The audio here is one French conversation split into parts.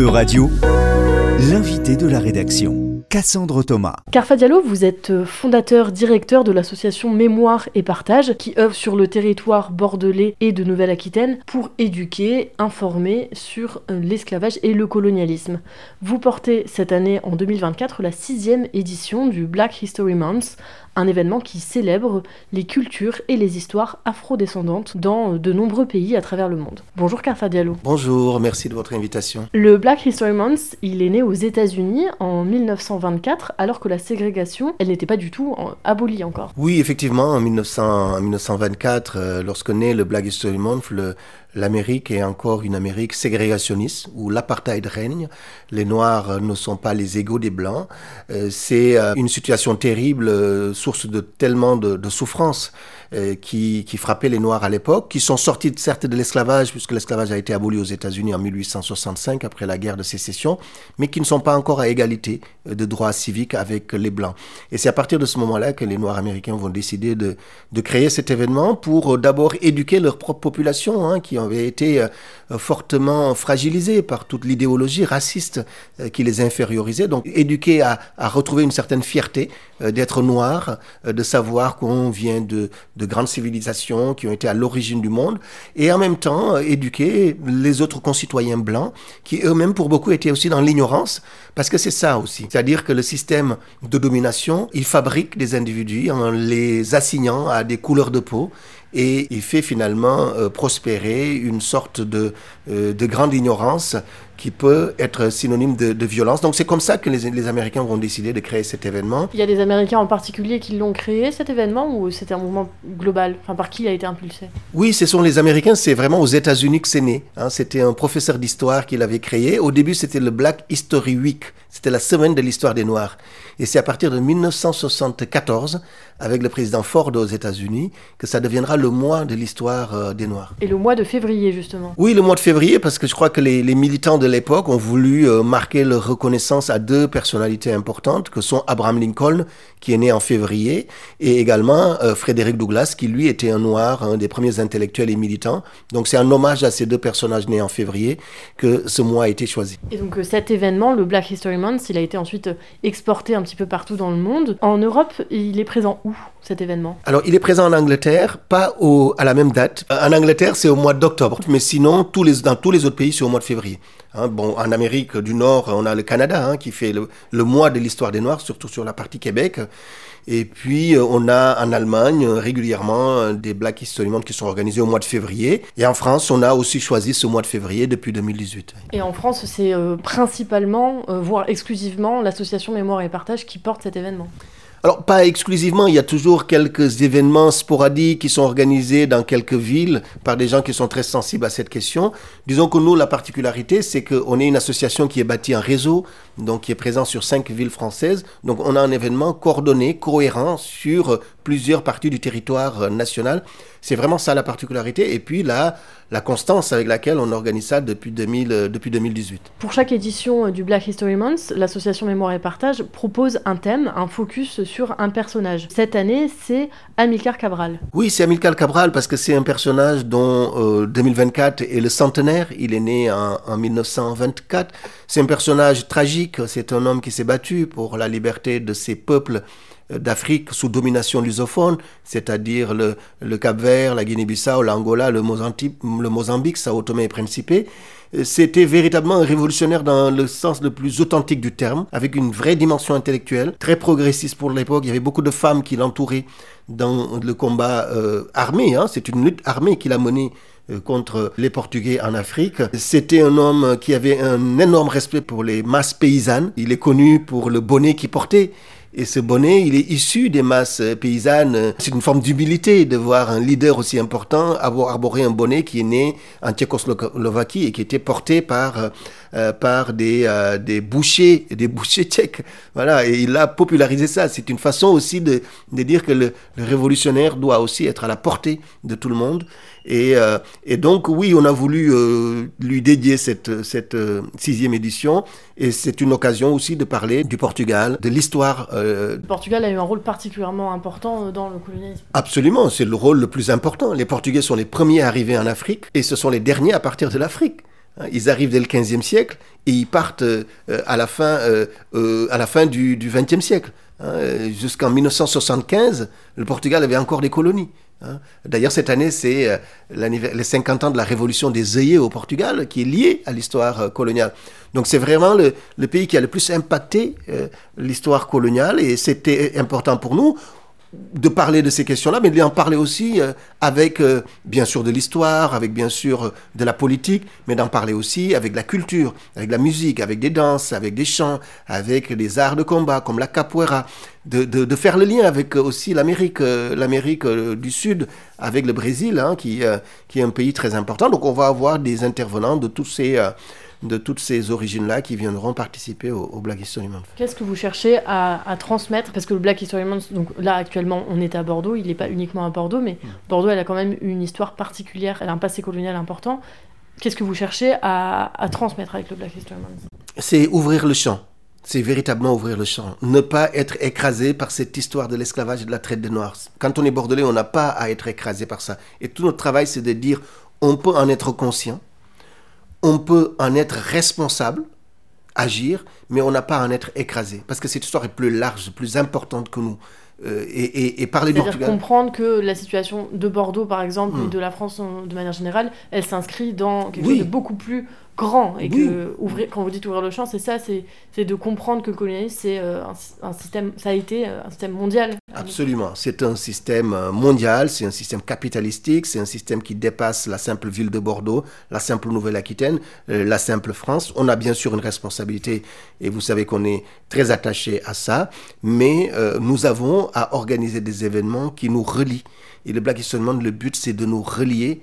E-Radio, l'invité de la rédaction. Cassandre Thomas. Carfa Diallo, vous êtes euh, fondateur, directeur de l'association Mémoire et Partage qui œuvre sur le territoire bordelais et de Nouvelle-Aquitaine pour éduquer, informer sur euh, l'esclavage et le colonialisme. Vous portez cette année, en 2024, la sixième édition du Black History Month, un événement qui célèbre les cultures et les histoires afrodescendantes dans de nombreux pays à travers le monde. Bonjour Carfa Diallo. Bonjour, merci de votre invitation. Le Black History Month, il est né aux États-Unis en 1924, alors que la ségrégation, elle n'était pas du tout abolie encore. Oui, effectivement, en, 1924, euh, lorsque naît le Black History Month, le, l'Amérique est encore une Amérique ségrégationniste où l'apartheid règne. Les Noirs ne sont pas les égaux des Blancs. Euh, c'est euh, une situation terrible, euh, source de tellement de, de souffrance qui, qui frappait les Noirs à l'époque, qui sont sortis certes de l'esclavage, puisque l'esclavage a été aboli aux États-Unis en 1865 après la guerre de sécession, mais qui ne sont pas encore à égalité de droits civiques avec les Blancs. Et c'est à partir de ce moment-là que les Noirs américains vont décider de, de créer cet événement pour d'abord éduquer leur propre population, hein, qui avaient été euh, fortement fragilisés par toute l'idéologie raciste euh, qui les infériorisait. Donc éduqués à, retrouver une certaine fierté euh, d'être noirs, de savoir qu'on vient de, de grandes civilisations qui ont été à l'origine du monde, et en même temps éduquer les autres concitoyens blancs qui eux-mêmes pour beaucoup étaient aussi dans l'ignorance, parce que c'est ça aussi. C'est-à-dire que le système de domination, il fabrique des individus en les assignant à des couleurs de peau et il fait finalement euh, prospérer une sorte de, euh, de grande ignorance qui peut être synonyme de, violence. Donc c'est comme ça que les, les, Américains vont décider de créer cet événement. Il y a des Américains en particulier qui l'ont créé, cet événement, ou c'était un mouvement global? Enfin, par qui il a été impulsé? Oui, ce sont les Américains, c'est vraiment aux États-Unis que c'est né. Hein. C'était un professeur d'histoire qui l'avait créé. Au début, c'était le Black History Week, c'était la semaine de l'histoire des Noirs. Et c'est à partir de 1974, avec le président Ford aux États-Unis, que ça deviendra le mois de l'histoire euh, des Noirs. Et le mois de février, justement Oui, le mois de février, parce que je crois que les, les militants de l'époque ont voulu euh, marquer leur reconnaissance à deux personnalités importantes, que sont Abraham Lincoln, qui est né en février, et également euh, Frédéric Douglass, qui lui était un noir, un des premiers intellectuels et militants. Donc c'est un hommage à ces deux personnages nés en février que ce mois a été choisi. Et donc euh, cet événement, le Black History Month, il a été ensuite exporté un petit peu partout dans le monde. En Europe, il est présent où? Cet événement? Alors il est présent en Angleterre, pas au, à la même date. En Angleterre, c'est au mois d'octobre, mais sinon, tous les, dans tous les autres pays, c'est au mois de février. Hein, bon, en Amérique du Nord, on a le Canada hein, qui fait le, le mois de l'histoire des Noirs, surtout sur la partie Québec. Et puis, euh, on a en Allemagne régulièrement euh, des Black History Month qui sont organisés au mois de février. Et en France, on a aussi choisi ce mois de février depuis 2018. Et en France, c'est euh, principalement, voire exclusivement, l'association Mémoire et Partage qui porte cet événement. Alors, pas exclusivement, il y a toujours quelques événements sporadiques qui sont organisés dans quelques villes par des gens qui sont très sensibles à cette question. Disons que nous, la particularité, c'est qu'on est une association qui est bâtie en réseau, donc qui est présente sur cinq villes françaises. Donc, on a un événement coordonné, cohérent sur plusieurs parties du territoire national. C'est vraiment ça la particularité. Et puis là, la constance avec laquelle on organise ça depuis, 2000, euh, depuis 2018. Pour chaque édition euh, du Black History Month, l'association Mémoire et Partage propose un thème, un focus sur un personnage. Cette année, c'est Amilcar Cabral. Oui, c'est Amilcar Cabral parce que c'est un personnage dont 2024 euh, est le centenaire. Il est né en, en 1924. C'est un personnage tragique. C'est un homme qui s'est battu pour la liberté de ses peuples d'Afrique sous domination lusophone, c'est-à-dire le, Cap-Vert, la Guinée-Bissau, l'Angola, le le Mozambique, Sao Tomé et Principe. C'était véritablement révolutionnaire dans le sens le plus authentique du terme, avec une vraie dimension intellectuelle, très progressiste pour l'époque. Il y avait beaucoup de femmes qui l'entouraient dans le combat euh, armé. Hein. C'est une lutte armée qu'il a menée euh, contre les Portugais en Afrique. C'était un homme qui avait un énorme respect pour les masses paysannes. Il est connu pour le bonnet qu'il portait. Et ce bonnet, il est issu des masses paysannes. C'est une forme d'humilité de voir un leader aussi important avoir arboré un bonnet qui est né en Tchécoslovaquie et qui était porté par, euh, par des, euh, des bouchers, des bouchers tchèques. Voilà, et il a popularisé ça. C'est une façon aussi de, de dire que le, le, révolutionnaire doit aussi être à la portée de tout le monde. Et, euh, et donc, oui, on a voulu euh, lui dédier cette, cette euh, sixième édition. Et c'est une occasion aussi de parler du Portugal, de l'histoire. Le Portugal a eu un rôle particulièrement important dans le colonialisme. Absolument, c'est le rôle le plus important. Les Portugais sont les premiers arrivés en Afrique et ce sont les derniers à partir de l'Afrique. Hein, ils arrivent dès le 15e siècle et ils partent à la fin, à la fin du, 20e siècle. Hein, Jusqu'en 1975, le Portugal avait encore des colonies. Hein. D'ailleurs, cette année, c'est euh, les 50 ans de la révolution des œillets au Portugal, qui est liée à l'histoire euh, coloniale. Donc, c'est vraiment le, pays qui a le plus impacté euh, l'histoire coloniale, et c'était important pour nous de parler de ces questions-là, mais d'en parler aussi avec, bien sûr, de l'histoire, avec, bien sûr, de la politique, mais d'en parler aussi avec la culture, avec la musique, avec des danses, avec des chants, avec des arts de combat, comme la capoeira, de, de, de faire le lien avec euh, aussi l'Amérique, euh, l'Amérique euh, du Sud, avec le Brésil, hein, qui, qui est un pays très important. Donc, on va avoir des intervenants de tous ces... de toutes ces origines-là qui viendront participer au, au Black History Month. Qu'est-ce que vous cherchez à, à transmettre? Parce que le Black History Month, donc là actuellement on est à Bordeaux, il n'est pas uniquement à Bordeaux, mais Bordeaux elle a quand même une histoire particulière, elle a un passé colonial important. Qu'est-ce que vous cherchez à, à transmettre avec le Black History Month? C'est ouvrir le champ. C'est véritablement ouvrir le champ. Ne pas être écrasé par cette histoire de l'esclavage et de la traite des Noirs. Quand on est bordelais, on n'a pas à être écrasé par ça. Et tout notre travail, c'est de dire, on peut en être conscient, on peut en être responsable, agir, mais on n'a pas à en être écrasé. Parce que cette histoire est plus large, plus importante que nous. Euh, et, et- et parler du Portugal... comprendre que la situation de Bordeaux par exemple, Hmm. et de la France de manière générale, elle s'inscrit dans quelque Oui. chose de beaucoup plus grand. Et Oui. que ouvrir, quand vous dites ouvrir le champ, c'est ça, c'est de comprendre que le colonialisme, c'est euh, un, un système, ça a été euh, un système mondial. Absolument. C'est un système euh, mondial, c'est un système capitalistique, c'est un système qui dépasse la simple ville de Bordeaux, la simple Nouvelle-Aquitaine, la simple France. On a bien sûr une responsabilité et vous savez qu'on est très attaché à ça, mais euh, nous avons à organiser des événements qui nous relient. Et le Black History Month, le but, c'est de nous relier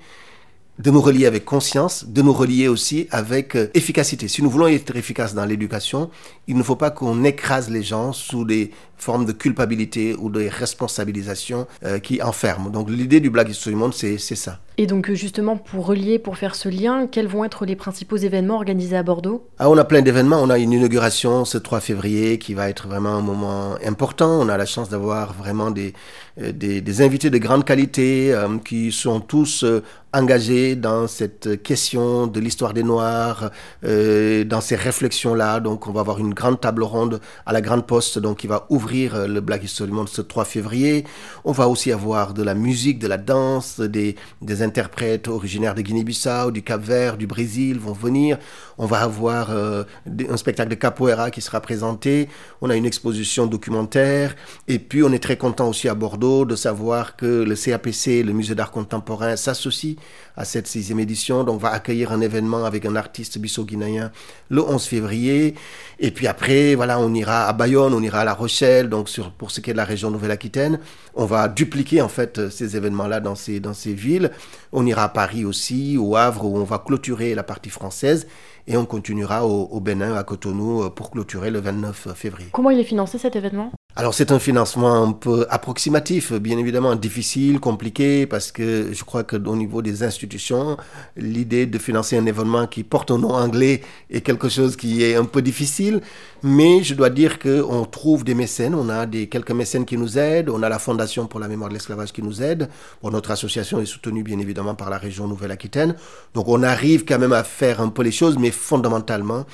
de nous relier avec conscience, de nous relier aussi avec euh, efficacité. Si nous voulons être efficaces dans l'éducation, il ne faut pas qu'on écrase les gens sous des formes de culpabilité ou de responsabilisation euh, qui enferment. Donc l'idée du Black History Month, c'est ça. Et donc euh, justement, pour relier, pour faire ce lien, quels vont être les principaux événements organisés à Bordeaux? Ah, on a plein d'événements. On a une inauguration ce 3 février qui va être vraiment un moment important. On a la chance d'avoir vraiment des, euh, des, des invités de grande qualité euh, qui sont tous euh, engagés dans cette question de l'histoire des Noirs, dans ces réflexions-là. Donc, on va avoir une grande table ronde à la Grande Poste, donc qui va ouvrir euh, le Black History Month ce 3 février. On va aussi avoir de la musique, de la danse, des, interprètes originaires de Guinée-Bissau, du Cap-Vert, du Brésil vont venir. On va avoir euh, un spectacle de capoeira qui sera présenté. On a une exposition documentaire. Et puis, on est très content aussi à Bordeaux de savoir que le CAPC, le Musée d'art contemporain, s'associe à cette sixième édition. Donc, on va accueillir un événement avec un artiste bisso-guinéen le 11 février. Et puis après, voilà, on ira à Bayonne, on ira à La Rochelle. Donc, pour ce qui est de la région Nouvelle-Aquitaine, on va dupliquer en fait euh, ces événements-là dans ces, dans ces villes. On ira à Paris aussi, au Havre, où on va clôturer la partie française. Et on continuera au, au Bénin, à Cotonou, euh, pour clôturer le 29 février. Comment il est financé cet événement? Alors c'est un financement un peu approximatif, bien évidemment difficile, compliqué, parce que je crois qu'au niveau des institutions, l'idée de financer un événement qui porte un nom anglais est quelque chose qui est un peu difficile, mais je dois dire qu'on trouve des mécènes, on a des, quelques mécènes qui nous aident, on a la Fondation pour la mémoire de l'esclavage qui nous aide, bon, notre association est soutenue bien évidemment par la région Nouvelle-Aquitaine, donc on arrive quand même à faire un peu les choses, mais fondamentalement,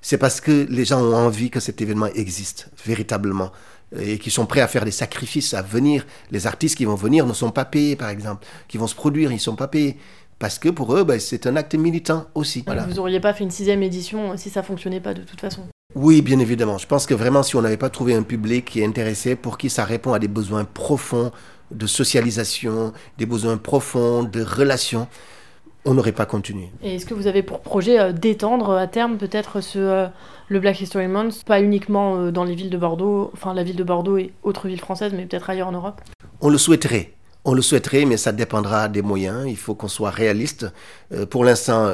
c'est parce que les gens ont envie que cet événement existe véritablement et qui sont prêts à faire des sacrifices à venir. Les artistes qui vont venir ne sont pas payés, par exemple, qui vont se produire, ils ne sont pas payés. Parce que pour eux, ben, c'est un acte militant aussi. Voilà. Vous auriez pas fait une sixième édition si ça fonctionnait pas de toute façon. Oui, bien évidemment. Je pense que vraiment, si on n'avait pas trouvé un public qui est intéressé, pour qui ça répond à des besoins profonds de socialisation, des besoins profonds de relations, on n'aurait pas continué. Et est-ce que vous avez pour projet euh, d'étendre à terme peut-être ce euh, le Black History Month, pas uniquement euh, dans les villes de Bordeaux, enfin la ville de Bordeaux et autres villes françaises, mais peut-être ailleurs en Europe? On le souhaiterait. On le souhaiterait, mais ça dépendra des moyens. Il faut qu'on soit réaliste. Euh, pour l'instant,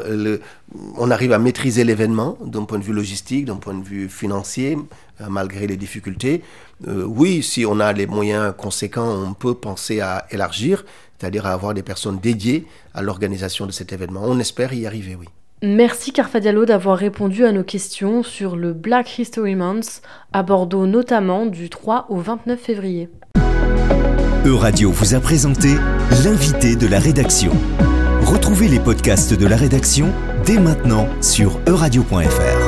on arrive à maîtriser l'événement d'un point de vue logistique, d'un point de vue financier, euh, malgré les difficultés. Euh, oui, si on a les moyens conséquents, on peut penser à élargir, c'est-à-dire à avoir des personnes dédiées à l'organisation de cet événement. On espère y arriver, oui. Merci Carfa Diallo d'avoir répondu à nos questions sur le Black History Month à Bordeaux notamment du 3 au 29 février. Euradio vous a présenté l'invité de la rédaction. Retrouvez les podcasts de la rédaction dès maintenant sur euradio.fr.